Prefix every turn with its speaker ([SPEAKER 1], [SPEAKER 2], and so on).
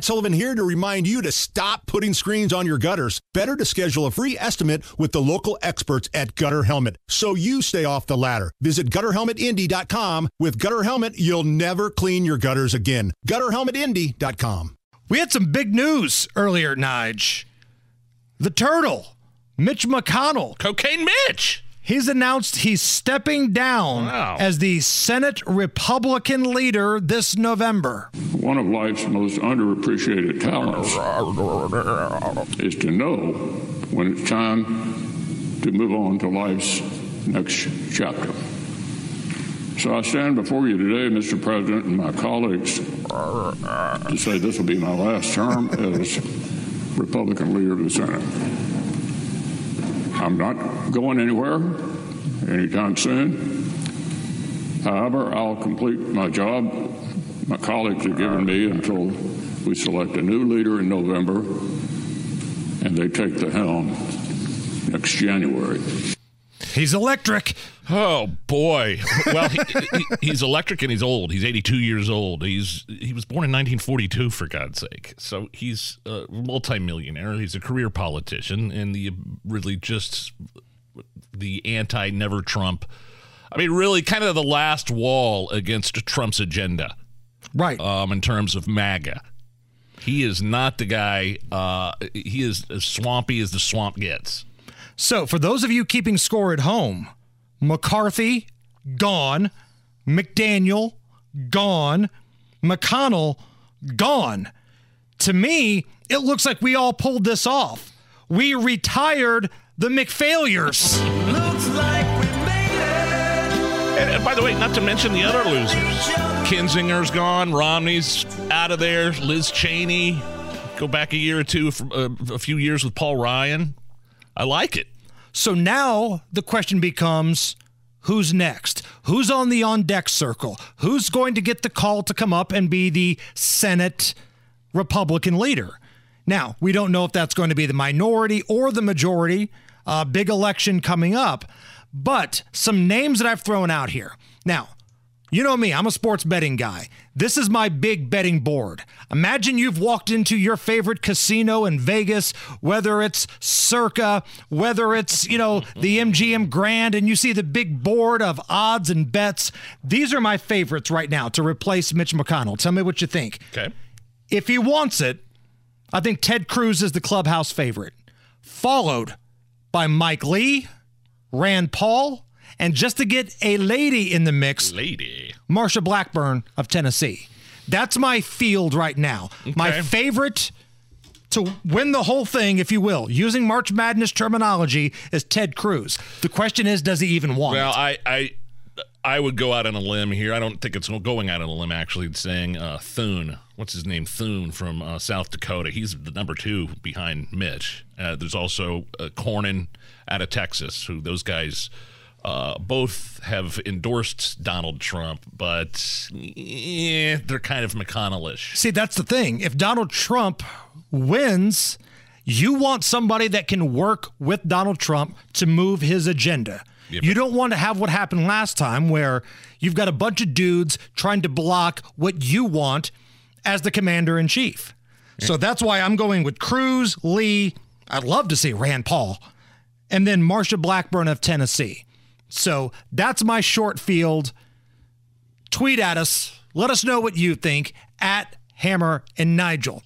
[SPEAKER 1] Matt Sullivan here to remind you to stop putting screens on your gutters. Better to schedule a free estimate with the local experts at Gutter Helmet so you stay off the ladder. Visit gutterhelmetindy.com. With Gutter Helmet, you'll never clean your gutters again. Gutterhelmetindy.com.
[SPEAKER 2] We had some big news earlier, Nige. The Turtle, Mitch McConnell.
[SPEAKER 3] Cocaine Mitch.
[SPEAKER 2] He's announced he's stepping down
[SPEAKER 3] Wow.
[SPEAKER 2] as the Senate Republican leader this November.
[SPEAKER 4] One of life's most underappreciated talents is to know when it's time to move on to life's next chapter. So I stand before you today, Mr. President, and my colleagues to say this will be my last term as Republican leader of the Senate. I'm not going anywhere anytime soon. However, I'll complete my job my colleagues have given me until we select a new leader in November and they take the helm next January.
[SPEAKER 2] He's electric.
[SPEAKER 3] Oh boy. Well, he, he, he's electric and he's old. He's 82 years old. He's he was born in 1942 for God's sake. So he's a multimillionaire. He's a career politician and the really just the anti never Trump. I mean, really kind of the last wall against Trump's agenda
[SPEAKER 2] Right.
[SPEAKER 3] um, in terms of MAGA. He is not the guy. Uh, he is as swampy as the swamp gets.
[SPEAKER 2] So, for those of you keeping score at home, McCarthy, gone. McDaniel, gone. McConnell, gone. To me, it looks like we all pulled this off. We retired the McFailures.
[SPEAKER 3] And, and by the way, not to mention the other losers. Kinzinger's gone. Romney's out of there. Liz Cheney. Go back a year or two, from, uh, a few years with Paul Ryan. I like it.
[SPEAKER 2] So now the question becomes who's next? Who's on the on deck circle? Who's going to get the call to come up and be the Senate Republican leader? Now, we don't know if that's going to be the minority or the majority. Uh, big election coming up. But some names that I've thrown out here. Now, you know me, I'm a sports betting guy. This is my big betting board. Imagine you've walked into your favorite casino in Vegas, whether it's Circa, whether it's, you know, the MGM Grand, and you see the big board of odds and bets. These are my favorites right now to replace Mitch McConnell. Tell me what you think.
[SPEAKER 3] Okay.
[SPEAKER 2] If he wants it, I think Ted Cruz is the clubhouse favorite, followed by Mike Lee, Rand Paul, and just to get a lady in the mix,
[SPEAKER 3] Lady.
[SPEAKER 2] Marsha Blackburn of Tennessee. That's my field right now. My favorite to win the whole thing, if you will, using March Madness terminology, is Ted Cruz. The question is, does he even want
[SPEAKER 3] Well? I, I, I would go out on a limb here. I don't think it's going out on a limb actually, saying uh, Thune. What's his name? Thune from uh, South Dakota. He's the number two behind Mitch. Uh, there's also uh, Cornyn out of Texas, who those guys uh, both have endorsed Donald Trump, but eh, they're kind of McConnellish.
[SPEAKER 2] See, that's the thing. If Donald Trump wins, you want somebody that can work with Donald Trump to move his agenda.
[SPEAKER 3] Yeah,
[SPEAKER 2] you don't want to have what happened last time where you've got a bunch of dudes trying to block what you want as the commander in chief. So that's why I'm going with Cruz, Lee. I'd love to see Rand Paul, and then Marsha Blackburn of Tennessee. So that's my short field tweet at us. Let us know what you think at Hammer and Nigel.